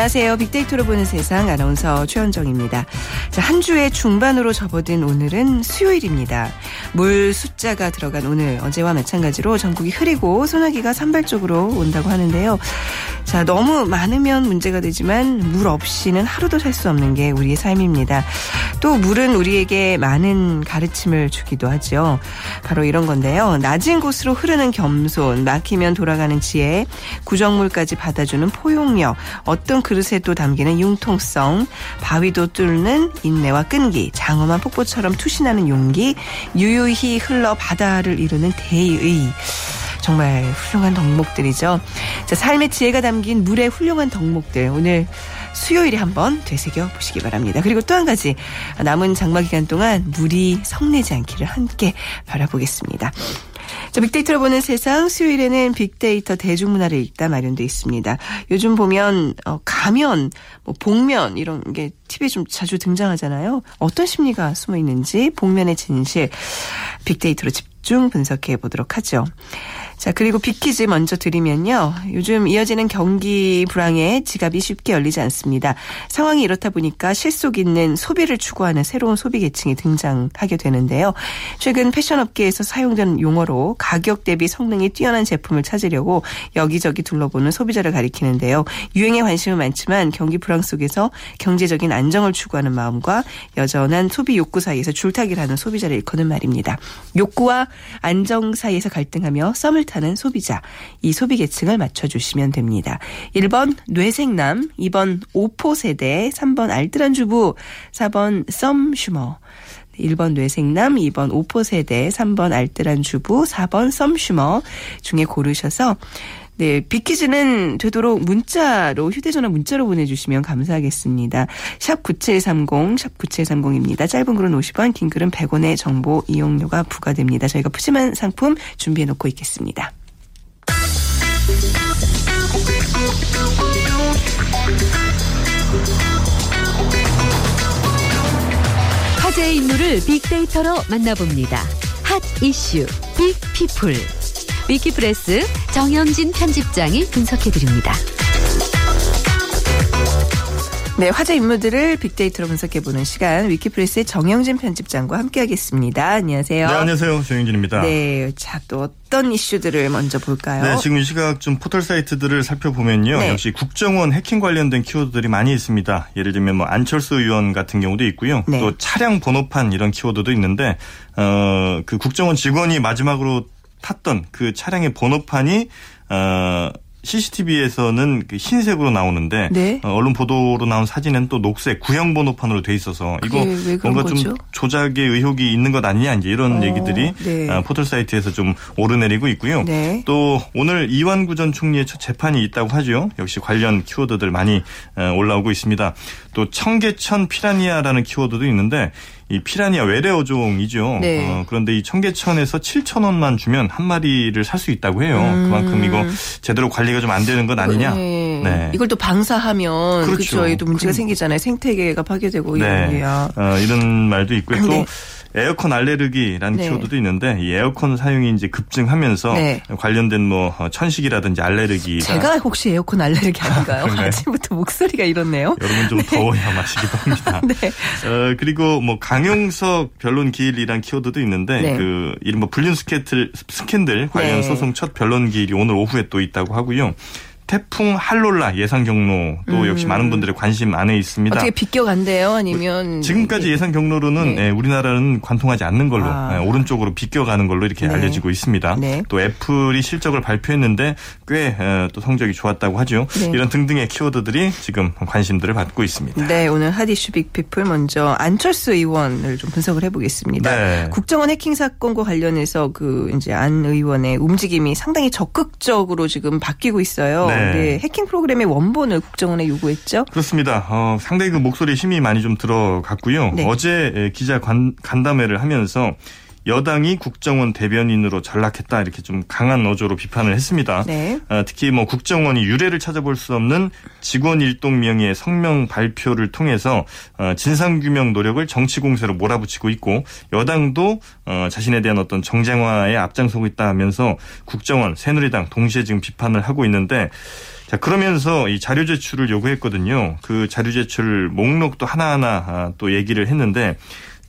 안녕하세요. 빅데이터로 보는 세상 아나운서 최현정입니다. 자, 한 주의 중반으로 접어든 오늘은 수요일입니다. 물 숫자가 들어간 오늘 어제와 마찬가지로 전국이 흐리고 소나기가 산발적으로 온다고 하는데요. 자, 너무 많으면 문제가 되지만 물 없이는 하루도 살 수 없는 게 우리의 삶입니다. 또 물은 우리에게 많은 가르침을 주기도 하죠. 바로 이런 건데요. 낮은 곳으로 흐르는 겸손, 막히면 돌아가는 지혜, 구정물까지 받아주는 포용력, 어떤 그릇에도 담기는 융통성, 바위도 뚫는 인내와 끈기, 장엄한 폭포처럼 투신하는 용기, 유유히 흘러 바다를 이루는 대의. 정말 훌륭한 덕목들이죠. 자, 삶의 지혜가 담긴 물의 훌륭한 덕목들. 오늘 수요일에 한번 되새겨 보시기 바랍니다. 그리고 또 한 가지 남은 장마 기간 동안 물이 성내지 않기를 함께 바라보겠습니다. 자, 빅데이터로 보는 세상 수요일에는 빅데이터 대중문화를 읽다 마련돼 있습니다. 요즘 보면 어, 가면, 뭐 복면 이런 게 TV에 좀 자주 등장하잖아요. 어떤 심리가 숨어 있는지 복면의 진실 빅데이터로 집중 분석해 보도록 하죠. 자, 그리고 빅퀴즈 먼저 드리면요. 요즘 이어지는 경기 불황에 지갑이 쉽게 열리지 않습니다. 상황이 이렇다 보니까 실속 있는 소비를 추구하는 새로운 소비 계층이 등장하게 되는데요. 최근 패션업계에서 사용된 용어로 가격 대비 성능이 뛰어난 제품을 찾으려고 여기저기 둘러보는 소비자를 가리키는데요. 유행에 관심은 많지만 경기 불황 속에서 경제적인 안정을 추구하는 마음과 여전한 소비 욕구 사이에서 줄타기를 하는 소비자를 일컫는 말입니다. 욕구와 안정 사이에서 갈등하며 썸을 타는 소비자. 이 소비 계층을 맞춰주시면 됩니다. 1번 뇌생남, 2번 오포 세대, 3번 알뜰한 주부, 4번 썸슈머. 1번 뇌생남, 2번 오포 세대, 3번 알뜰한 주부, 4번 썸슈머 중에 고르셔서 네, 빅퀴즈는 되도록 문자로 휴대전화 문자로 보내주시면 감사하겠습니다. 샵 9730, 샵 9730입니다. 짧은 글은 50원, 긴 글은 100원의 정보 이용료가 부과됩니다. 저희가 푸짐한 상품 준비해놓고 있겠습니다. 화제의 인물을 빅데이터로 만나봅니다. 핫 이슈 빅피플. 위키프레스 정영진 편집장이 분석해드립니다. 네, 화제 인물들을 빅데이터로 분석해보는 시간 위키프레스의 정영진 편집장과 함께하겠습니다. 안녕하세요. 네, 안녕하세요. 정영진입니다. 네, 자 또 어떤 이슈들을 먼저 볼까요? 네, 지금 이 시각 좀 포털 사이트들을 살펴보면요. 네. 역시 국정원 해킹 관련된 키워드들이 많이 있습니다. 예를 들면 뭐 안철수 의원 같은 경우도 있고요. 네. 또 차량 번호판 이런 키워드도 있는데 어, 그 국정원 직원이 마지막으로 탔던 그 차량의 번호판이 어 CCTV에서는 그 흰색으로 나오는데 네. 어, 언론 보도로 나온 사진은 또 녹색 구형 번호판으로 돼 있어서 이거 뭔가 좀 거죠? 조작의 의혹이 있는 것 아니냐 이제 이런 어, 얘기들이 네. 어, 포털 사이트에서 좀 오르내리고 있고요. 네. 또 오늘 이완구 전 총리의 첫 재판이 있다고 하죠. 역시 관련 키워드들 많이 어, 올라오고 있습니다. 또 청계천 피라니아라는 키워드도 있는데 이 피라니아 외래 어종이죠. 네. 어, 그런데 이 청계천에서 7천 원만 주면 한 마리를 살 수 있다고 해요. 음. 그만큼 이거 제대로 관리가 좀 안 되는 것 아니냐. 네. 네. 이걸 또 방사하면 그렇죠. 그렇죠. 또 문제가 그럼- 생기잖아요. 생태계가 파괴되고 네. 이런 게요. 어, 이런 말도 있고요. 또 네. 에어컨 알레르기라는 네. 키워드도 있는데 이 에어컨 사용이 이제 급증하면서 네. 관련된 뭐 어, 천식이라든지 알레르기가 제가 혹시 에어컨 알레르기 아닌가요? 그런가요? 아침부터 목소리가 이렇네요. 여러분 좀 더워야 마시기 바랍니다. 네. 어, 그리고 뭐 강용석 변론 기일이란 키워드도 있는데 네. 그 이른바 불륜 스캔들, 스캔들 관련 네. 소송 첫 변론 기일이 오늘 오후에 또 있다고 하고요. 태풍 할롤라 예상 경로도 역시 많은 분들의 관심 안에 있습니다. 음. 어떻게 비껴간대요? 아니면 지금까지 예상 경로로는 네. 예, 우리나라는 관통하지 않는 걸로 아. 예, 오른쪽으로 비껴가는 걸로 이렇게 네. 알려지고 있습니다. 네. 또 애플이 실적을 발표했는데 꽤 또 성적이 좋았다고 하죠. 네. 이런 등등의 키워드들이 지금 관심들을 받고 있습니다. 네, 오늘 핫이슈 빅피플 먼저 안철수 의원을 좀 분석을 해보겠습니다. 네. 국정원 해킹 사건과 관련해서 그 이제 안 의원의 움직임이 상당히 적극적으로 지금 바뀌고 있어요. 네. 해킹 프로그램의 원본을 국정원에 요구했죠. 그렇습니다. 어, 상당히 그 목소리에 힘이 많이 좀 들어갔고요. 네. 어제 에, 기자 관- 간담회를 하면서 여당이 국정원 대변인으로 전락했다 이렇게 좀 강한 어조로 비판을 했습니다. 네. 어, 특히 뭐 국정원이 유례를 찾아볼 수 없는 직원 일동 명의의 성명 발표를 통해서 어, 진상 규명 노력을 정치 공세로 몰아붙이고 있고 여당도 어, 자신에 대한 어떤 정쟁화에 앞장서고 있다 하면서 국정원, 새누리당 동시에 지금 비판을 하고 있는데 자, 그러면서 이 자료 제출을 요구했거든요. 그 자료 제출 목록도 하나하나 아, 또 얘기를 했는데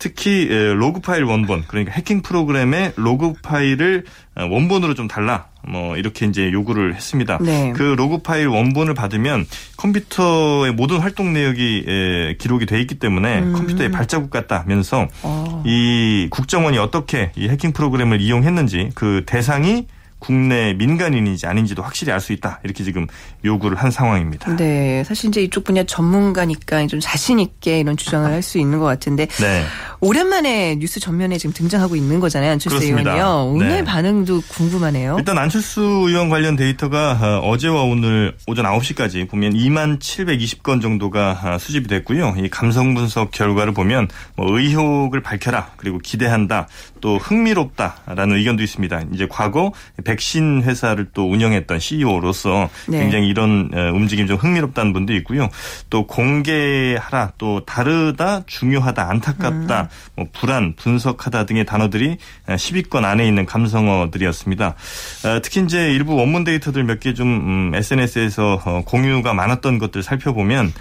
특히 로그 파일 원본 그러니까 해킹 프로그램의 로그 파일을 어, 원본으로 좀 달라 뭐 이렇게 이제 요구를 했습니다. 네. 그 로그 파일 원본을 받으면 컴퓨터의 모든 활동 내역이 기록이 돼 있기 때문에 음. 컴퓨터에 발자국 같다면서 어. 이 국정원이 어떻게 이 해킹 프로그램을 이용했는지 그 대상이 국내 민간인인지 아닌지도 확실히 알 수 있다. 이렇게 지금 요구를 한 상황입니다. 네, 사실 이제 이쪽 분야 전문가니까 좀 자신 있게 이런 주장을 할 수 있는 것 같은데 네. 오랜만에 뉴스 전면에 지금 등장하고 있는 거잖아요, 안철수 그렇습니다. 의원이요. 오늘 네. 반응도 궁금하네요. 일단 안철수 의원 관련 데이터가 어, 어제와 오늘 오전 9시까지 보면 2만 720건 정도가 아, 수집이 됐고요. 이 감성 분석 결과를 보면 뭐 의혹을 밝혀라 그리고 기대한다 또 흥미롭다라는 의견도 있습니다. 이제 과거 백신 회사를 또 운영했던 CEO로서 네. 굉장히 이런 어, 움직임 좀 흥미롭다는 분도 있고요. 또 공개하라 또 다르다 중요하다 안타깝다 뭐 불안 분석하다 등의 단어들이 10위권 안에 있는 감성어들이었습니다. 어, 특히 이제 일부 원문 데이터들 몇 개 좀 SNS에서 어, 공유가 많았던 것들 살펴보면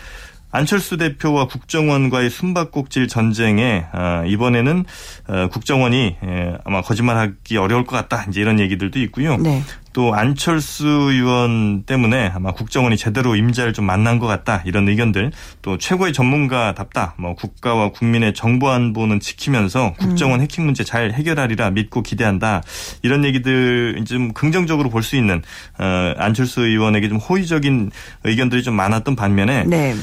안철수 대표와 국정원과의 숨바꼭질 전쟁에 어, 이번에는 어, 국정원이 에, 아마 거짓말하기 어려울 것 같다 이제 이런 얘기들도 있고요. 네. 또 안철수 의원 때문에 아마 국정원이 제대로 임자를 좀 만난 것 같다 이런 의견들 또 최고의 전문가답다 뭐 국가와 국민의 정보 안보는 지키면서 국정원 해킹 문제 잘 해결하리라 믿고 기대한다 이런 얘기들 좀 긍정적으로 볼 수 있는 어, 안철수 의원에게 좀 호의적인 의견들이 좀 많았던 반면에 네.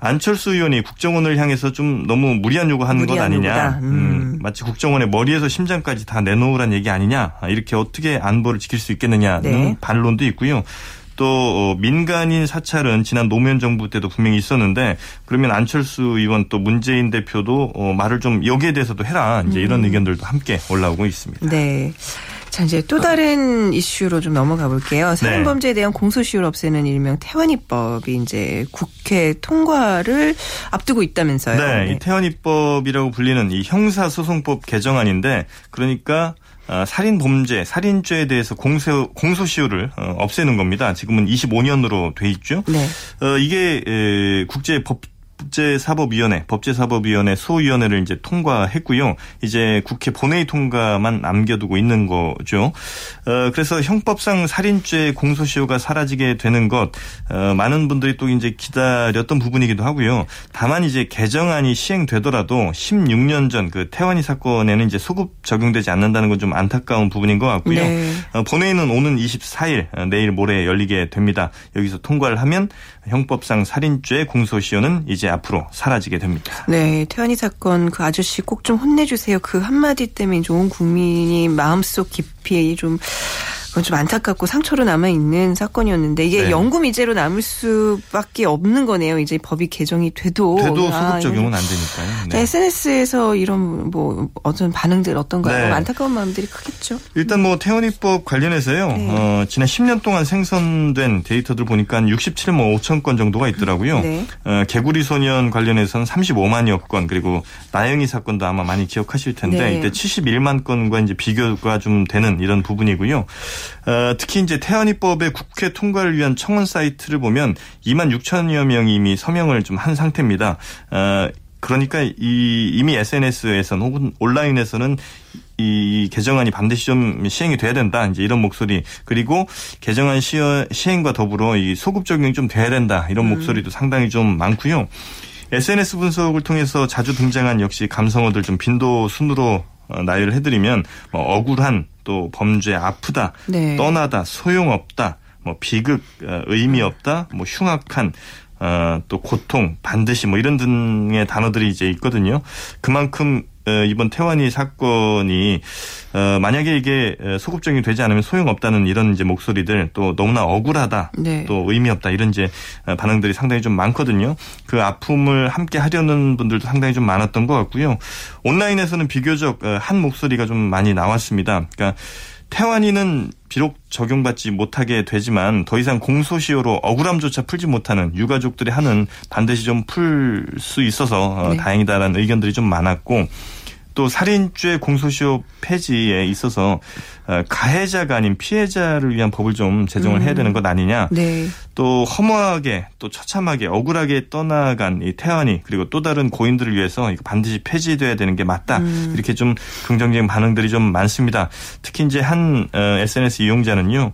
안철수 의원이 국정원을 향해서 좀 너무 무리한 요구하는 것 무리한 아니냐. 요구다. 음. 마치 국정원의 머리에서 심장까지 다 내놓으란 얘기 아니냐. 아, 이렇게 어떻게 안보를 지킬 수 있겠느냐는 네. 반론도 있고요. 또 어, 민간인 사찰은 지난 노무현 정부 때도 분명히 있었는데 그러면 안철수 의원 또 문재인 대표도 어, 말을 좀 여기에 대해서도 해라. 이제 이런 의견들도 함께 올라오고 있습니다. 음. 네. 자, 이제 또 다른 이슈로 좀 넘어가 볼게요. 살인범죄에 대한 공소시효를 없애는 일명 태완이법이 이제 국회 통과를 앞두고 있다면서요. 네, 이 태연입법이라고 불리는 이 형사소송법 개정안인데 그러니까 어, 살인 범죄, 살인죄에 대해서 공소 공소시효를 어, 없애는 겁니다. 지금은 25년으로 돼 있죠. 네. 어, 이게 에, 국제 법 법제사법위원회, 법제사법위원회 소위원회를 이제 통과했고요. 이제 국회 본회의 통과만 남겨두고 있는 거죠. 어, 그래서 형법상 살인죄 공소시효가 사라지게 되는 것, 어, 많은 분들이 또 이제 기다렸던 부분이기도 하고요. 다만 이제 개정안이 시행되더라도 16년 전 그 태완이 사건에는 이제 소급 적용되지 않는다는 건 좀 안타까운 부분인 것 같고요. 네. 어, 본회의는 오는 24일 어, 내일 모레 열리게 됩니다. 여기서 통과를 하면 형법상 살인죄 공소시효는 이제 앞으로 사라지게 됩니다. 네, 태환이 사건 그 아저씨 꼭 좀 혼내주세요. 그 한마디 때문에 온 국민이 마음속 깊이 좀 그건 좀 안타깝고 상처로 남아 있는 사건이었는데 이게 네. 미제로 남을 수밖에 없는 거네요. 이제 법이 개정이 돼도 돼도 아, 소급 적용은 안 되니까요. 자, 네. SNS에서 이런 뭐 어떤 반응들 어떤가요? 네. 안타까운 마음들이 크겠죠. 일단 뭐 태원입법 관련해서요. 네. 어, 지난 10년 동안 생성된 데이터들 보니까 한 67만 5천 건 정도가 있더라고요. 네. 어, 개구리 소년 관련해서는 35만여 건 그리고 나영이 사건도 아마 많이 기억하실 텐데 네. 이때 71만 건과 이제 비교가 좀 되는 이런 부분이고요. 어, 특히 이제 태연입법의 국회 통과를 위한 청원 사이트를 보면 2만 6천여 명이 이미 서명을 좀 한 상태입니다. 어, 그러니까 이 이미 SNS에서는 혹은 온라인에서는 이 개정안이 반드시 좀 시행이 돼야 된다. 이제 이런 목소리. 그리고 개정안 시어, 시행과 더불어 이 소급 적용이 좀 돼야 된다. 이런 목소리도 상당히 좀 많고요. SNS 분석을 통해서 자주 등장한 역시 감성어들 좀 빈도 순으로 어, 나열을 해드리면 뭐 억울한 또 범죄 아프다 네. 떠나다 소용없다 뭐 비극 어, 의미 없다 뭐 흉악한 어, 또 고통 반드시 뭐 이런 등의 단어들이 이제 있거든요. 그만큼 어, 이번 태완이 사건이 어, 만약에 이게 소급적이 되지 않으면 소용없다는 이런 이제 목소리들 또 너무나 억울하다 네. 또 의미 없다 이런 이제 반응들이 상당히 좀 많거든요. 그 아픔을 함께 하려는 분들도 상당히 좀 많았던 것 같고요. 온라인에서는 비교적 한 목소리가 좀 많이 나왔습니다. 그러니까 태완이는 비록 적용받지 못하게 되지만 더 이상 공소시효로 억울함조차 풀지 못하는 유가족들이 하는 반드시 좀 풀 수 있어서 네. 다행이다라는 의견들이 좀 많았고 또 살인죄 공소시효 폐지에 있어서 어, 가해자가 아닌 피해자를 위한 법을 좀 제정을 해야 음. 되는 것 아니냐. 네. 또 허무하게 또 처참하게 억울하게 떠나간 이 태안이 그리고 또 다른 고인들을 위해서 이거 반드시 폐지돼야 되는 게 맞다. 음. 이렇게 좀 긍정적인 반응들이 좀 많습니다. 특히 이제 한 SNS 어, 이용자는요.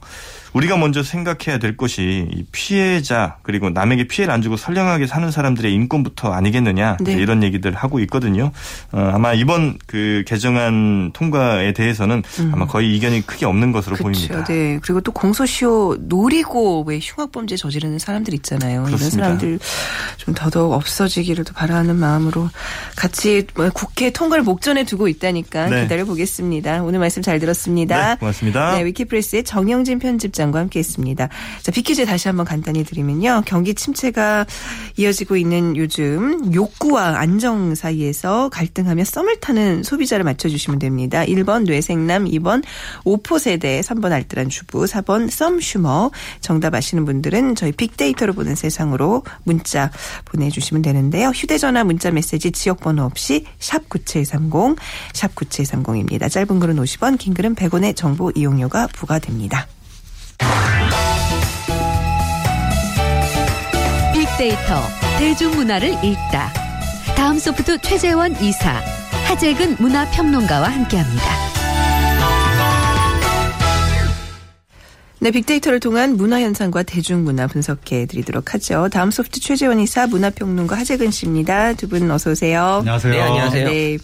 우리가 먼저 생각해야 될 것이 피해자 그리고 남에게 피해를 안 주고 선량하게 사는 사람들의 인권부터 아니겠느냐 네. 이런 얘기들 하고 있거든요. 어, 아마 이번 그 개정안 통과에 대해서는 음. 아마 거의 이견이 크게 없는 것으로 그렇죠. 보입니다. 네. 그리고 또 공소시효 노리고 왜 흉악범죄 저지르는 사람들 있잖아요. 그렇습니다. 이런 사람들 좀 더더욱 없어지기를 바라는 마음으로 같이 뭐 국회 통과를 목전에 두고 있다니까 네. 기다려 보겠습니다. 오늘 말씀 잘 들었습니다. 네, 고맙습니다. 네, 위키프레스의 정영진 편집장 기자과 함께했습니다. 자, 빅퀴즈 다시 한번 간단히 드리면요. 경기 침체가 이어지고 있는 요즘 욕구와 안정 사이에서 갈등하며 썸을 타는 소비자를 맞춰주시면 됩니다. 1번 뇌섹남, 2번 오포 세대, 3번 알뜰한 주부, 4번 썸슈머. 정답 아시는 분들은 저희 빅데이터로 보는 세상으로 문자 보내주시면 되는데요. 휴대전화 문자 메시지 지역번호 없이 샵 9730, 샵 9730입니다. 짧은 글은 50원, 긴 글은 100원의 정보 이용료가 부과됩니다. 빅데이터 대중문화를 읽다. 다음 소프트 최재원 이사, 하재근 문화평론가와 함께합니다. 네, 빅데이터를 통한 문화 현상과 대중문화 분석해 드리도록 하죠. 다음 소프트 최재원 이사, 문화평론가 하재근 씨입니다. 두 분 어서 오세요. 안녕하세요. 네, 안녕하세요. 네.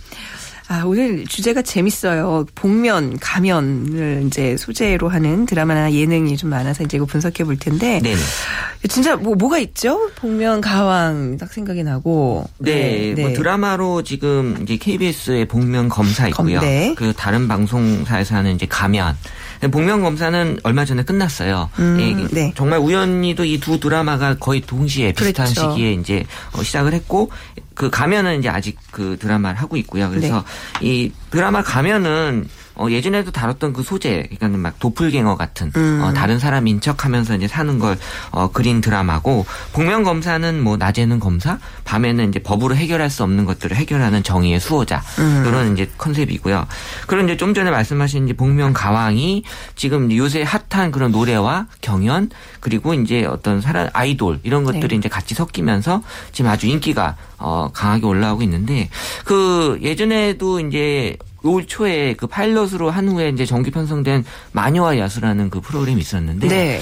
아, 오늘 주제가 재밌어요. 복면, 가면을 이제 소재로 하는 드라마나 예능이 좀 많아서 이제 이거 분석해 볼 텐데. 네. 진짜 뭐, 뭐가 있죠? 복면, 가왕 딱 생각이 나고. 네. 네. 네. 뭐 드라마로 지금 이제 KBS의 복면 검사 있고요. 네. 그 다른 방송사에서 하는 이제 가면. 복면 검사는 얼마 전에 끝났어요. 음, 예, 네. 정말 우연히도 이 두 드라마가 거의 동시에 비슷한 그렇죠. 시기에 이제 어, 시작을 했고 그 가면은 이제 아직 그 드라마를 하고 있고요. 그래서 네. 이 드라마 가면은 어, 예전에도 다뤘던 그 소재, 그러니까 막 도플갱어 같은 음. 어, 다른 사람인 척하면서 이제 사는 걸 어, 그린 드라마고 복면 검사는 뭐 낮에는 검사, 밤에는 이제 법으로 해결할 수 없는 것들을 해결하는 정의의 수호자 음. 그런 이제 컨셉이고요. 그런 이제 좀 전에 말씀하신 이제 복면 가왕이 지금 요새 핫한 그런 노래와 경연 그리고 이제 어떤 사람 아이돌 이런 것들이 네. 이제 같이 섞이면서 지금 아주 인기가 어, 강하게 올라오고 있는데 그 예전에도 이제 올 초에 그 파일럿으로 한 후에 이제 정기 편성된 마녀와 야수라는 그 프로그램이 있었는데 네.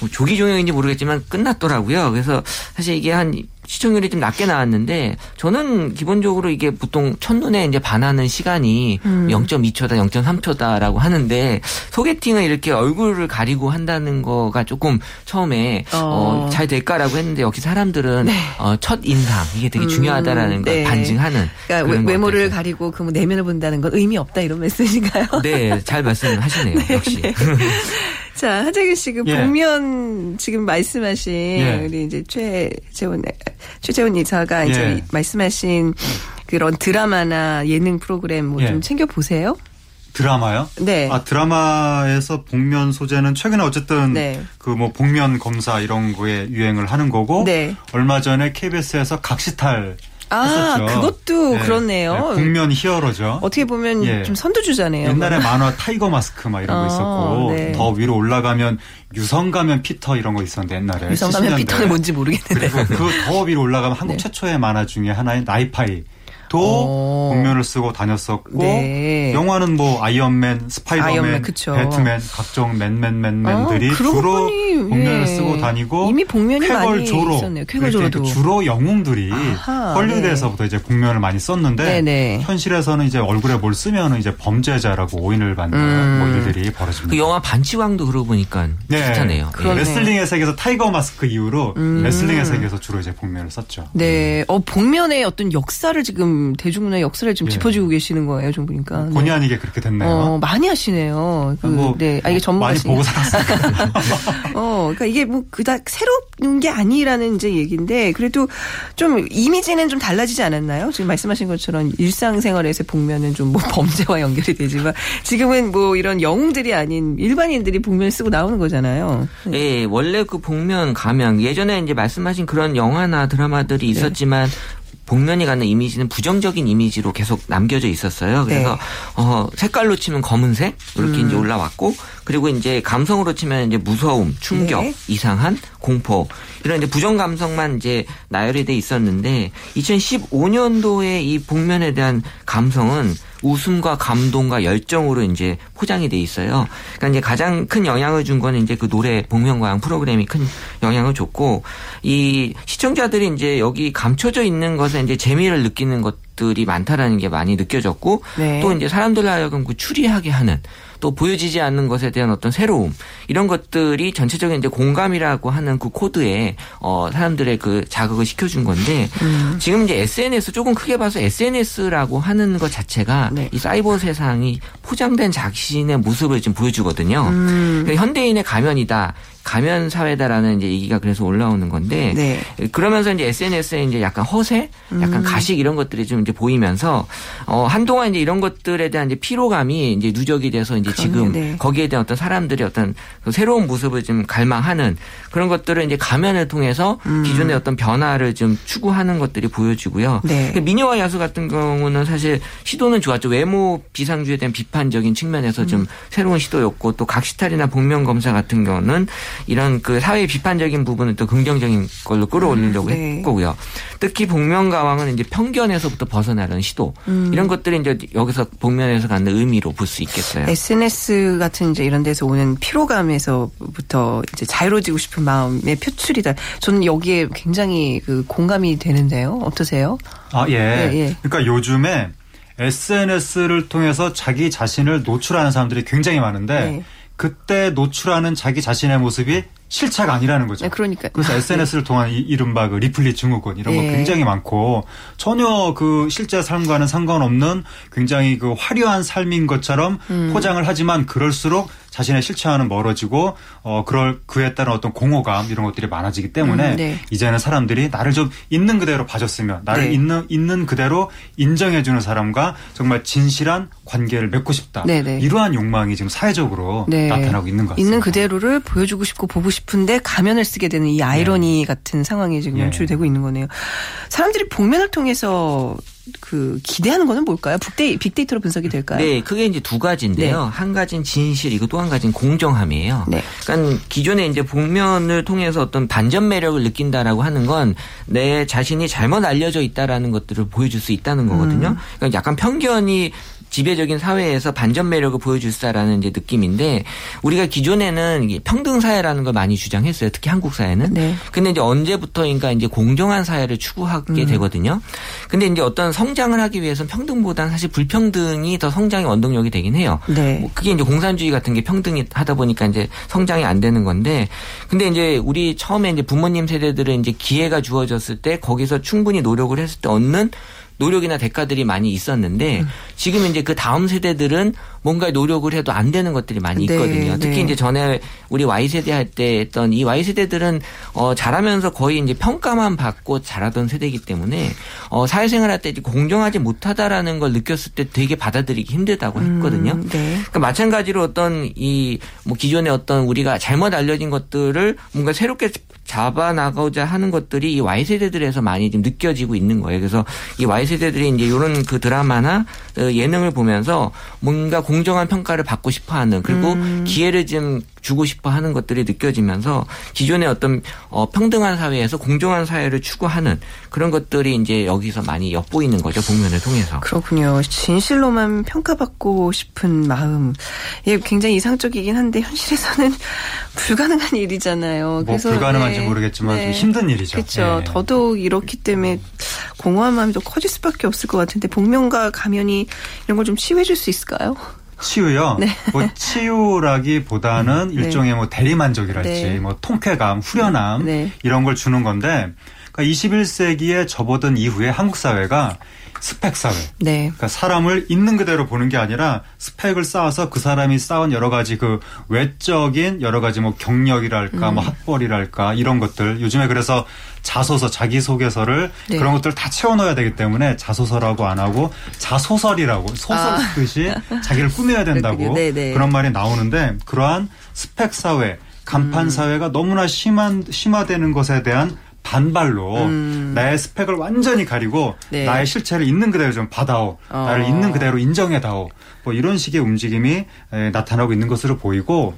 뭐 조기 종영인지 모르겠지만 끝났더라고요. 그래서 사실 이게 한 시청률이 좀 낮게 나왔는데 저는 기본적으로 이게 보통 첫눈에 이제 반하는 시간이 음. 0.2초다, 0.3초다라고 하는데 소개팅을 이렇게 얼굴을 가리고 한다는 거가 조금 처음에 어. 어, 잘 될까라고 했는데 역시 사람들은 네. 어, 첫 인상 이게 되게 음. 중요하다라는 걸 네. 반증하는 그러니까 외 모를 가리고 그 뭐 내면을 본다는 건 의미 없다 이런 메시지인가요? 네, 잘 말씀하시네요. 네, 역시. 네. 자, 하재근 씨, 그 예. 복면 지금 말씀하신 예. 우리 이제 최재원, 최재원 이사가 이제 예. 말씀하신 그런 드라마나 예능 프로그램 뭐좀 예. 챙겨 보세요. 드라마요? 네. 아 드라마에서 복면 소재는 최근에 어쨌든 네. 그뭐 복면 검사 이런 거에 유행을 하는 거고 네. 얼마 전에 KBS에서 각시탈 아, 했었죠. 그것도 네. 그렇네요. 네, 복면 히어로죠. 어떻게 보면 예. 좀 선두주자네요. 옛날에 만화 타이거 마스크 막 이런 거 아, 있었고 네. 더 위로 올라가면 유성 가면 피터 이런 거 있었는데 옛날에 유성 가면 피터는 뭔지 모르겠는데. 그리고 그 더 위로 올라가면 한국 네. 최초의 만화 중에 하나인 라이파이. 도 어. 복면을 쓰고 다녔었고 네. 영화는 뭐 아이언맨, 스파이더맨, 아이언맨, 배트맨 각종 맨맨맨맨들이 아, 주로 복면을 네. 쓰고 다니고 이미 복면이 많이 조로, 있었네요. 쾌걸조로도 그 주로 영웅들이 아하, 헐리우드에서부터 네. 이제 복면을 많이 썼는데 네네. 네. 현실에서는 이제 얼굴에 뭘 쓰면 이제 범죄자라고 오인을 받는 음. 뭐 일들이 벌어집니다. 그 영화 반칙왕도 그러고 보니까 네. 비슷하네요. 네. 레슬링의 세계에서 타이거 마스크 이후로 음. 레슬링의 세계에서 주로 이제 복면을 썼죠. 네, 어 복면의 어떤 역사를 지금 대중문화 역사를 좀 예. 짚어주고 계시는 거예요, 좀 보니까. 본의 아니게 그렇게 됐네요. 어, 많이 하시네요. 그, 뭐, 네, 아, 이게 전문가 많이 보고 살았어요. 어, 그러니까 이게 뭐 그닥 새로운 게 아니라는 이제 얘기인데 그래도 좀 이미지는 좀 달라지지 않았나요? 지금 말씀하신 것처럼 일상생활에서 복면은 좀 뭐 범죄와 연결이 되지만 지금은 뭐 이런 영웅들이 아닌 일반인들이 복면 쓰고 나오는 거잖아요. 네. 네, 원래 그 복면 가면 예전에 이제 말씀하신 그런 영화나 드라마들이 네. 있었지만 네. 복면이 갖는 이미지는 부정적인 이미지로 계속 남겨져 있었어요. 그래서 네. 어, 색깔로 치면 검은색 이렇게 음. 이제 올라왔고 그리고 이제 감성으로 치면 이제 무서움, 충격, 네. 이상한, 공포 이런 이제 부정 감성만 이제 나열이 돼 있었는데 2015년도에 이 복면에 대한 감성은 웃음과 감동과 열정으로 이제 포장이 돼 있어요. 그러니까 이제 가장 큰 영향을 준 거는 이제 그 노래 복면가왕 프로그램이 큰 영향을 줬고 이 시청자들이 이제 여기 감춰져 있는 것에 이제 재미를 느끼는 것 들이 많다라는 게 많이 느껴졌고 네. 또 이제 사람들 하여금 그 추리하게 하는 또 보여지지 않는 것에 대한 어떤 새로움 이런 것들이 전체적인 이제 공감이라고 하는 그 코드에 어 사람들의 그 자극을 시켜준 건데 음. 지금 이제 SNS 조금 크게 봐서 SNS라고 하는 것 자체가 네. 이 사이버 세상이 포장된 자신의 모습을 지금 보여주거든요. 음. 그러니까 현대인의 가면이다. 가면 사회다라는 이제 얘기가 그래서 올라오는 건데 네. 그러면서 이제 SNS에 이제 약간 허세, 약간 음. 가식 이런 것들이 좀 이제 보이면서 어 한동안 이제 이런 것들에 대한 이제 피로감이 이제 누적이 돼서 이제 지금 네. 거기에 대한 어떤 사람들의 어떤 그 새로운 모습을 좀 갈망하는 그런 것들을 이제 가면을 통해서 음. 기존의 어떤 변화를 좀 추구하는 것들이 보여지고요. 네. 그 미녀와 야수 같은 경우는 사실 시도는 좋았죠. 외모 비상주의에 대한 비판적인 측면에서 좀 음. 새로운 시도였고 또 각시탈이나 복면 검사 같은 경우는 이런 그 사회 비판적인 부분을 또 긍정적인 걸로 끌어올리려고 네. 했고요. 특히 복면 가왕은 이제 편견에서부터 벗어나는 시도 음. 이런 것들이 이제 여기서 복면에서 갖는 의미로 볼 수 있겠어요. SNS 같은 이제 이런 데서 오는 피로감에서부터 이제 자유로워지고 싶은 마음의 표출이다. 저는 여기에 굉장히 그 공감이 되는데요. 어떠세요? 아 예. 예, 예. 그러니까 요즘에 SNS를 통해서 자기 자신을 노출하는 사람들이 굉장히 많은데 네. 그때 노출하는 자기 자신의 모습이 실체가 아니라는 거죠. 네, 그러니까. 그래서 SNS를 네. 통한 이, 른바 그 리플리 증후군 이런 거 네. 굉장히 많고 전혀 그 실제 삶과는 상관없는 굉장히 그 화려한 삶인 것처럼 음. 포장을 하지만 그럴수록 자신의 실체와는 멀어지고 어 그럴 그에 따른 어떤 공허감 이런 것들이 많아지기 때문에 음, 네. 이제는 사람들이 나를 좀 있는 그대로 봐줬으면 나를 네. 있는 있는 그대로 인정해주는 사람과 정말 진실한 관계를 맺고 싶다. 네네. 네. 이러한 욕망이 지금 사회적으로 네. 나타나고 있는 것 같습니다. 있는 그대로를 보여주고 싶고 보고 싶은데 가면을 쓰게 되는 이 아이러니 네. 같은 상황이 지금 예. 연출되고 있는 거네요. 사람들이 복면을 통해서 그 기대하는 거는 뭘까요? 빅데이, 빅데이터로 분석이 될까요? 네, 그게 이제 두 가지인데요. 네. 한 가지는 진실이고 또 한 가지는 공정함이에요. 네. 그러니까 기존에 이제 복면을 통해서 어떤 반전 매력을 느낀다라고 하는 건 내 자신이 잘못 알려져 있다라는 것들을 보여줄 수 있다는 거거든요. 음. 그러니까 약간 편견이 지배적인 사회에서 반전 매력을 보여줄사라는 이제 느낌인데 우리가 기존에는 평등 사회라는 걸 많이 주장했어요. 특히 한국 사회는. 네. 근데 이제 언제부터인가 이제 공정한 사회를 추구하게 음. 되거든요. 근데 이제 어떤 성장을 하기 위해서는 평등보다는 사실 불평등이 더 성장의 원동력이 되긴 해요. 네. 뭐 그게 이제 공산주의 같은 게 평등이 하다 보니까 이제 성장이 안 되는 건데 근데 이제 우리 처음에 이제 부모님 세대들은 이제 기회가 주어졌을 때 거기서 충분히 노력을 했을 때 얻는 노력이나 대가들이 많이 있었는데 음. 지금 이제 그 다음 세대들은 뭔가 노력을 해도 안 되는 것들이 많이 네, 있거든요. 네, 특히 네. 이제 전에 우리 Y 세대 할 때 했던 이 Y 세대들은 어 잘하면서 거의 이제 평가만 받고 자라던 세대이기 때문에 어 사회생활 할 때 공정하지 못하다라는 걸 느꼈을 때 되게 받아들이기 힘들다고 음, 했거든요. 음, 네. 그러니까 마찬가지로 어떤 이 뭐 기존의 어떤 우리가 잘못 알려진 것들을 뭔가 새롭게 잡아 나가고자 하는 것들이 이 Y 세대들에서 많이 좀 느껴지고 있는 거예요. 그래서 이 Y 세대들이 이제 이런 그 드라마나 어, 예능을 보면서 뭔가 공정한 평가를 받고 싶어 하는 그리고 음. 기회를 좀 주고 싶어 하는 것들이 느껴지면서 기존의 어떤 어, 평등한 사회에서 공정한 사회를 추구하는 그런 것들이 이제 여기서 많이 엿보이는 거죠. 복면을 통해서. 그렇군요. 진실로만 평가받고 싶은 마음. 예, 굉장히 이상적이긴 한데 현실에서는 불가능한 일이잖아요. 뭐 그래서 불가능한지 네. 모르겠지만 네. 좀 힘든 일이죠. 그렇죠. 네. 더더욱 이렇기 때문에 공허한 마음이 더 커질 수밖에 없을 것 같은데 복면과 가면이 이런 걸 좀 치유해 줄 수 있을까요? 치유요. 네. 뭐 치유라기보다는 네. 일종의 뭐 대리만족이랄지 네. 뭐 통쾌감, 후련함 네. 이런 걸 주는 건데 그러니까 21세기에 접어든 이후에 한국 사회가 스펙 사회. 네. 그러니까 사람을 있는 그대로 보는 게 아니라 스펙을 쌓아서 그 사람이 쌓은 여러 가지 그 외적인 여러 가지 뭐 경력이랄까 뭐 음. 뭐 학벌이랄까 이런 것들 요즘에 그래서 자소서 자기 소개서를 네. 그런 것들 다 채워 넣어야 되기 때문에 자소서라고 안 하고 자소설이라고 소설 아. 쓰듯이 자기를 꾸며야 된다고 네, 네. 그런 말이 나오는데 그러한 스펙 사회 간판 음. 사회가 너무나 심한 심화되는 것에 대한 반발로 음. 나의 스펙을 완전히 가리고 네. 나의 실체를 있는 그대로 좀 받아오. 어. 나를 있는 그대로 인정해다오. 뭐 이런 식의 움직임이 나타나고 있는 것으로 보이고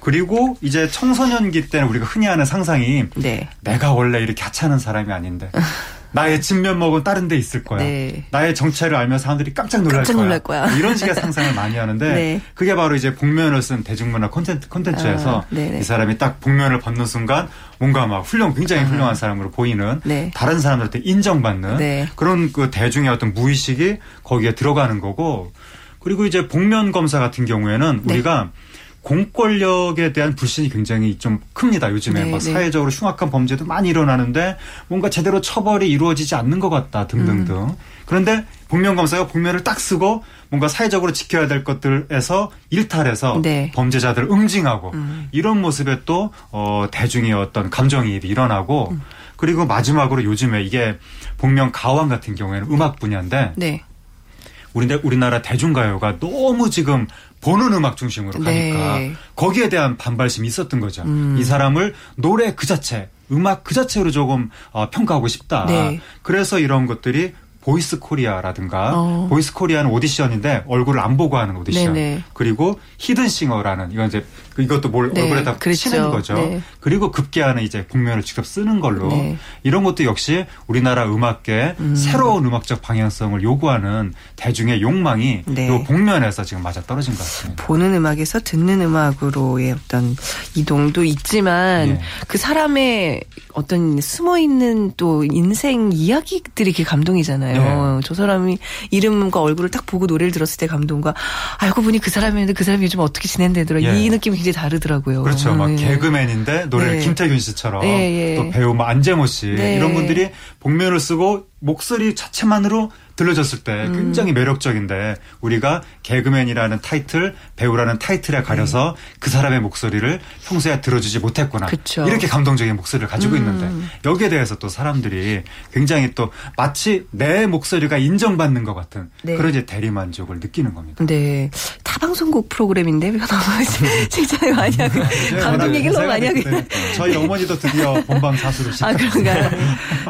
그리고 이제 청소년기 때는 우리가 흔히 하는 상상이 네. 내가 원래 이렇게 하찮은 사람이 아닌데 나의 진면목은 다른 데 있을 거야. 네. 나의 정체를 알면 사람들이 깜짝 놀랄, 깜짝 놀랄 거야. 거야. 이런 식의 상상을 많이 하는데 네. 그게 바로 이제 복면을 쓴 대중문화 콘텐츠, 콘텐츠에서 아, 이 사람이 딱 복면을 벗는 순간 뭔가 막 훌륭, 굉장히 아. 훌륭한 사람으로 보이는 네. 다른 사람들한테 인정받는 네. 그런 그 대중의 어떤 무의식이 거기에 들어가는 거고 그리고 이제 복면 검사 같은 경우에는 네. 우리가 공권력에 대한 불신이 굉장히 좀 큽니다. 요즘에 네, 막 네. 사회적으로 흉악한 범죄도 많이 일어나는데 뭔가 제대로 처벌이 이루어지지 않는 것 같다 등등등. 음. 그런데 복면 검사가 복면을 딱 쓰고 뭔가 사회적으로 지켜야 될 것들에서 일탈해서 네. 범죄자들을 응징하고 음. 이런 모습에 또 어, 대중의 어떤 감정이입이 일어나고 음. 그리고 마지막으로 요즘에 이게 복면 가왕 같은 경우에는 음악 분야인데 네. 우리나라 대중가요가 너무 지금 보는 음악 중심으로 가니까 네. 거기에 대한 반발심이 있었던 거죠. 음. 이 사람을 노래 그 자체, 음악 그 자체로 조금 어, 평가하고 싶다. 네. 그래서 이런 것들이 보이스 코리아라든가 어. 보이스 코리아는 오디션인데 얼굴을 안 보고 하는 오디션 네네. 그리고 히든 싱어라는 이건 이제 그 이것도 뭘 네. 얼굴에다 그렇죠. 치는 거죠. 네. 그리고 급기야는 이제 복면을 직접 쓰는 걸로 네. 이런 것도 역시 우리나라 음악계 음. 새로운 음악적 방향성을 요구하는 대중의 욕망이 네. 요 복면에서 지금 맞아 떨어진 것 같습니다. 보는 음악에서 듣는 음악으로의 어떤 이동도 있지만 네. 그 사람의 어떤 숨어 있는 또 인생 이야기들이 그 감동이잖아요. 네. 저 사람이 이름과 얼굴을 딱 보고 노래를 들었을 때 감동과 알고 보니 그 사람이었는데 그 사람이 요즘 어떻게 지낸다더라. 예. 이 느낌이 굉장히 다르더라고요. 그렇죠. 막 네. 개그맨인데 노래를 네. 김태균 씨처럼 네, 예. 또 배우 뭐 안재모 씨 네. 이런 분들이 복면을 쓰고 목소리 자체만으로 들려졌을 때 음. 굉장히 매력적인데 우리가 개그맨이라는 타이틀, 배우라는 타이틀에 가려서 네. 그 사람의 목소리를 평소에 들어주지 못했구나. 그쵸. 이렇게 감동적인 목소리를 가지고 음. 있는데 여기에 대해서 또 사람들이 굉장히 또 마치 내 목소리가 인정받는 것 같은 네. 그런 이제 대리 만족을 느끼는 겁니다. 네. 타방송국 프로그램인데 너무 칭찬을 많이 하고 감동 얘기를 너무 많이 하고 저희 어머니도 드디어 본방 사수를 시작했어요. 아 그런가요?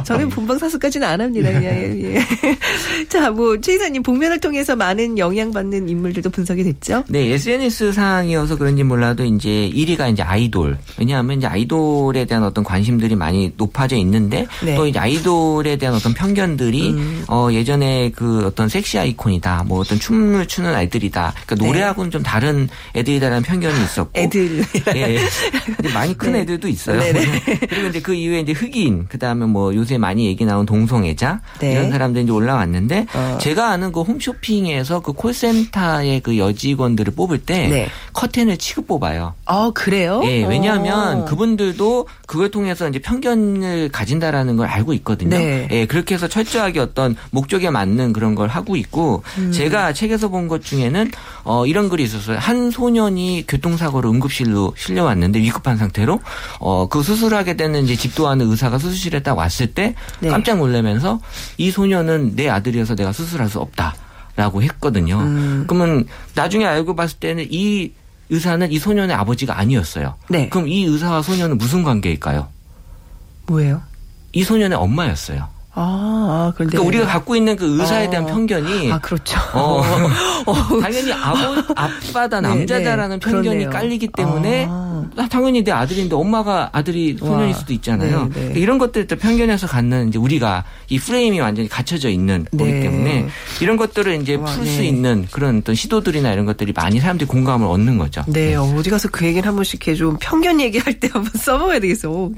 저는 본방 사수까지는 안 합니다. 그냥 예. 자, 뭐, 최 이사님, 복면을 통해서 많은 영향받는 인물들도 분석이 됐죠? 네, SNS 상이어서 그런지 몰라도 이제 1위가 이제 아이돌. 왜냐하면 이제 아이돌에 대한 어떤 관심들이 많이 높아져 있는데 네. 또 이제 아이돌에 대한 어떤 편견들이 음. 어, 예전에 그 어떤 섹시 아이콘이다. 뭐 어떤 춤을 추는 아이들이다. 그러니까 네. 노래하고는 좀 다른 애들이다라는 편견이 있었고. 애들. 예. 많이 큰 네. 애들도 있어요. 네네. 그리고 이제 그 이후에 이제 흑인, 그 다음에 뭐 요새 많이 얘기 나온 동성애자 네. 이런 사람들이 이제 올라왔는데 어. 제가 아는 그 홈쇼핑에서 그 콜센터의 그 여직원들을 뽑을 때 네. 커튼을 치급 뽑아요. 아 그래요? 예, 왜냐하면 오. 어. 그분들도 그걸 통해서 이제 편견을 가진다라는 걸 알고 있거든요. 네. 예, 그렇게 해서 철저하게 어떤 목적에 맞는 그런 걸 하고 있고 음. 제가 책에서 본 것 중에는 어 이런 글이 있었어요. 한 소년이 교통사고로 응급실로 실려왔는데 위급한 상태로 어그 수술하게 되는 이제 집도하는 의사가 수술실에 딱 왔을 때 네. 깜짝 놀라면서 이 소년은 내 아들이 그래서 내가 수술할 수 없다 라고 했거든요. 음. 그러면 나중에 알고 봤을 때는 이 의사는 이 소년의 아버지가 아니었어요. 네. 그럼 이 의사와 소년은 무슨 관계일까요? 뭐예요? 이 소년의 엄마였어요. 아, 아 그러니까 우리가 갖고 있는 그 의사에 대한 아, 편견이 아 그렇죠. 어, 어, 당연히 아버 아빠다 네, 남자다라는 네, 네, 편견이. 깔리기 때문에 아. 당연히 내 아들인데 엄마가 아들이 소년일 수도 있잖아요. 네, 네. 이런 것들을 또 편견에서 갖는 이제 우리가 이 프레임이 완전히 갖춰져 있는 거기 네. 때문에 이런 것들을 이제 풀 수 있는 그런 어떤 시도들이나 이런 것들이 많이 사람들이 공감을 얻는 거죠. 네, 어디 가서 그 얘기를 한 번씩 해좀 편견 얘기할 때 한번 써먹어야 되겠어.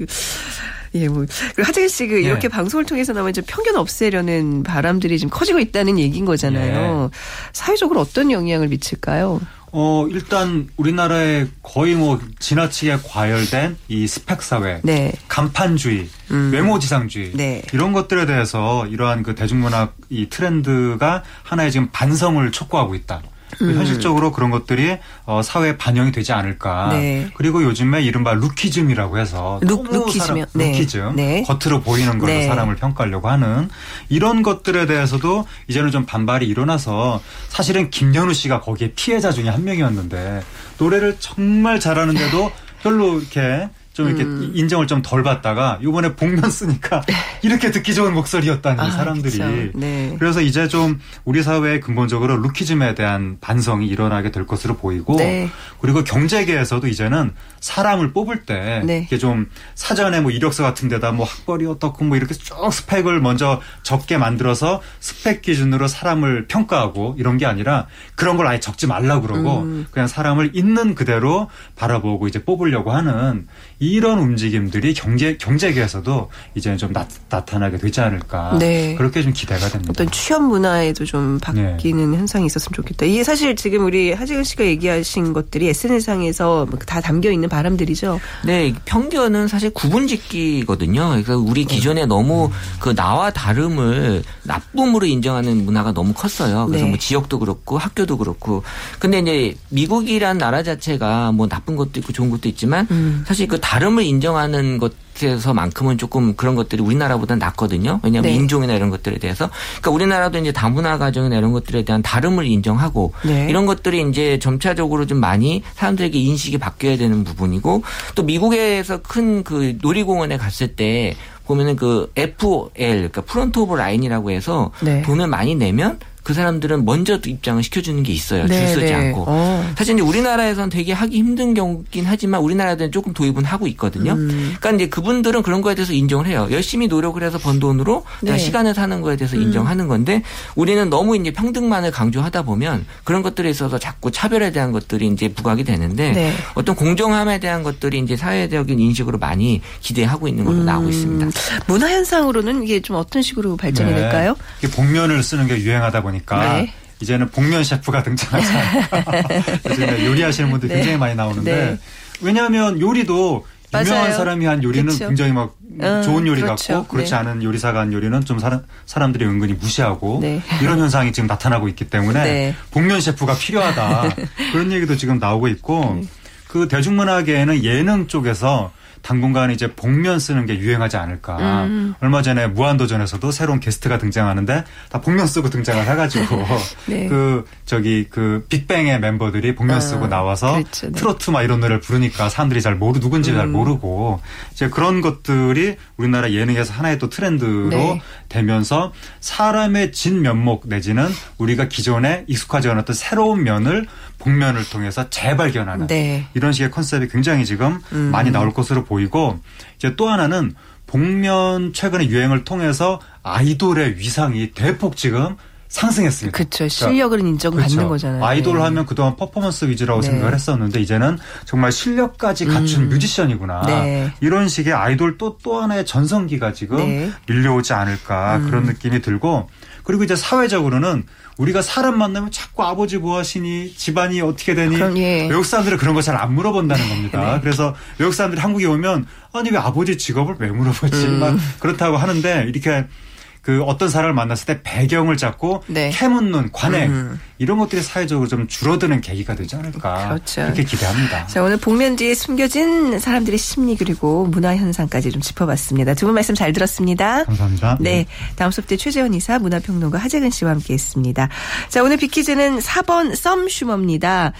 예, 뭐. 하재근 씨, 그, 이렇게 예. 방송을 통해서 나면 좀 편견 없애려는 바람들이 좀 커지고 있다는 얘기인 거잖아요. 예. 사회적으로 어떤 영향을 미칠까요? 어, 일단 우리나라에 거의 뭐 지나치게 과열된 이 스펙 사회, 네. 간판주의, 음. 외모 지상주의 네. 이런 것들에 대해서 이러한 그 대중문화 이 트렌드가 하나의 지금 반성을 촉구하고 있다. 음. 현실적으로 그런 것들이 어, 사회에 반영이 되지 않을까. 네. 그리고 요즘에 이른바 루키즘이라고 해서 루, 루키즘, 네. 루키즘 네. 겉으로 보이는 걸로 네. 사람을 평가하려고 하는 이런 것들에 대해서도 이제는 좀 반발이 일어나서 사실은 김연우 씨가 거기에 피해자 중에 한 명이었는데 노래를 정말 잘하는데도 별로 이렇게 좀 이렇게 음. 인정을 좀 덜 받다가 이번에 복면 쓰니까 이렇게 듣기 좋은 목소리였다니 아, 사람들이. 네. 그래서 이제 좀 우리 사회에 근본적으로 루키즘에 대한 반성이 일어나게 될 것으로 보이고 네. 그리고 경제계에서도 이제는 사람을 뽑을 때 네. 이게 좀 사전에 뭐 이력서 같은 데다 뭐 학벌이 어떻고 뭐 이렇게 쭉 스펙을 먼저 적게 만들어서 스펙 기준으로 사람을 평가하고 이런 게 아니라 그런 걸 아예 적지 말라고 그러고 음. 그냥 사람을 있는 그대로 바라보고 이제 뽑으려고 하는 이런 움직임들이 경제 경제계에서도 이제 좀 나, 타나게 되지 않을까 네. 그렇게 좀 기대가 됩니다. 어떤 취업 문화에도 좀 바뀌는 네. 현상이 있었으면 좋겠다. 이게 사실 지금 우리 하지근 씨가 얘기하신 것들이 SNS상에서 뭐다 담겨 있는 바람들이죠. 네, 편견은 사실 구분짓기거든요. 그러니까 우리 기존에 너무 음. 그 나와 다름을 나쁨으로 인정하는 문화가 너무 컸어요. 그래서 네. 뭐 지역도 그렇고 학교도 그렇고. 근데 이제 미국이란 나라 자체가 뭐 나쁜 것도 있고 좋은 것도 있지만 음. 사실 그 다름을 인정하는 것에서만큼은 조금 그런 것들이 우리나라보다 낫거든요. 왜냐하면 네. 인종이나 이런 것들에 대해서. 그러니까 우리나라도 이제 다문화 가정이나 이런 것들에 대한 다름을 인정하고 네. 이런 것들이 이제 점차적으로 좀 많이 사람들에게 인식이 바뀌어야 되는 부분이고 또 미국에서 큰 그 놀이공원에 갔을 때 보면은 그 FL 그러니까 front of line이라고 해서 네. 돈을 많이 내면 그 사람들은 먼저 입장을 시켜주는 게 있어요. 네, 줄 서지 네. 않고. 어. 사실 이제 우리나라에서는 되게 하기 힘든 경우긴 하지만 우리나라에는 조금 도입은 하고 있거든요. 음. 그러니까 이제 그분들은 그런 거에 대해서 인정을 해요. 열심히 노력을 해서 번 돈으로 네. 시간을 사는 거에 대해서 음. 인정하는 건데 우리는 너무 이제 평등만을 강조하다 보면 그런 것들에 있어서 자꾸 차별에 대한 것들이 이제 부각이 되는데 네. 어떤 공정함에 대한 것들이 이제 사회적인 인식으로 많이 기대하고 있는 걸로 음. 나오고 있습니다. 문화 현상으로는 이게 좀 어떤 식으로 발전이 네. 될까요? 복면을 쓰는 게 유행하다 보니 보니까 네. 이제는 복면 셰프가 등장하잖아요. 요즘에 요리하시는 분들 네. 굉장히 많이 나오는데 네. 왜냐하면 요리도 유명한 맞아요. 사람이 한 요리는 그쵸. 굉장히 막 음, 좋은 요리 그렇죠. 같고 그렇지 네. 않은 요리사가 한 요리는 좀 사람, 사람들이 은근히 무시하고 네. 이런 현상이 지금 나타나고 있기 때문에 네. 복면 셰프가 필요하다 그런 얘기도 지금 나오고 있고 네. 그 대중문화계에는 예능 쪽에서 당분간 이제 복면 쓰는 게 유행하지 않을까. 음. 얼마 전에 무한도전에서도 새로운 게스트가 등장하는데 다 복면 쓰고 등장을 해가지고 네. 그 저기 그 빅뱅의 멤버들이 복면 아, 쓰고 나와서 그렇죠, 네. 트로트 막 이런 노래를 부르니까 사람들이 잘 모르 누군지 음. 잘 모르고 이제 그런 것들이 우리나라 예능에서 하나의 또 트렌드로 네. 되면서 사람의 진 면목 내지는 우리가 기존에 익숙하지 않았던 새로운 면을 복면을 통해서 재발견하는 네. 이런 식의 컨셉이 굉장히 지금 음. 많이 나올 것으로 보이고 이제 또 하나는 복면 최근의 유행을 통해서 아이돌의 위상이 대폭 지금 상승했습니다. 그렇죠. 실력을 그러니까, 인정받는 그렇죠. 거잖아요. 아이돌 네. 하면 그동안 퍼포먼스 위주라고 네. 생각을 했었는데 이제는 정말 실력까지 갖춘 음. 뮤지션이구나. 네. 이런 식의 아이돌 또또 하나의 전성기가 지금 네. 밀려오지 않을까 음. 그런 느낌이 들고 그리고 이제 사회적으로는 우리가 사람 만나면 자꾸 아버지 뭐 하시니 집안이 어떻게 되니 그럼, 예. 외국 사람들은 그런 거 잘 안 물어본다는 겁니다. 네. 그래서 외국 사람들이 한국에 오면 아니 왜 아버지 직업을 왜 물어보지 음. 막 그렇다고 하는데 이렇게 그 어떤 사람을 만났을 때 배경을 잡고 네. 캐묻는 관행 음. 이런 것들이 사회적으로 좀 줄어드는 계기가 되지 않을까 그렇죠. 그렇게 기대합니다. 자 오늘 복면 뒤에 숨겨진 사람들의 심리 그리고 문화 현상까지 좀 짚어봤습니다. 두 분 말씀 잘 들었습니다. 감사합니다. 네, 다음 수업 때 최재원 이사 문화평론가 하재근 씨와 함께했습니다. 자 오늘 비키즈는 4번 썸슈머입니다.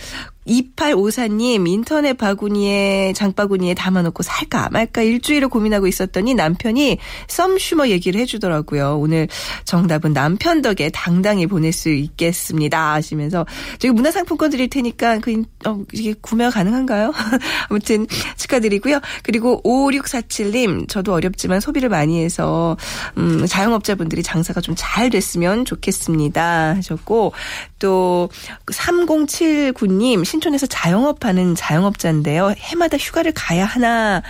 2854님 인터넷 바구니에 장바구니에 담아놓고 살까 말까 일주일을 고민하고 있었더니 남편이 썸슈머 얘기를 해주더라고요. 오늘 정답은 남편 덕에 당당히 보낼 수 있겠습니다 하시면서 저기 문화상품권 드릴 테니까 그 어, 이게 구매가 가능한가요? 아무튼 축하드리고요. 그리고 5647님 저도 어렵지만 소비를 많이 해서 음, 자영업자분들이 장사가 좀 잘 됐으면 좋겠습니다 하셨고 또 3079님 신촌에서 자영업하는 자영업자인데요. 해마다 휴가를 가야 하나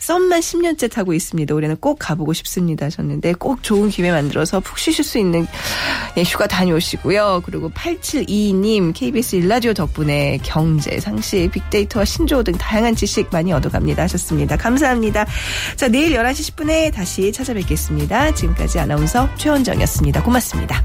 썸만 10년째 타고 있습니다. 올해는 꼭 가보고 싶습니다. 하셨는데 꼭 좋은 기회 만들어서 푹 쉬실 수 있는 예, 휴가 다녀오시고요. 그리고 8722님 KBS 일라디오 덕분에 경제, 상시, 빅데이터와 신조어 등 다양한 지식 많이 얻어갑니다. 하셨습니다. 감사합니다. 자, 내일 11시 10분에 다시 찾아뵙겠습니다. 지금까지 아나운서 최원정이었습니다. 고맙습니다.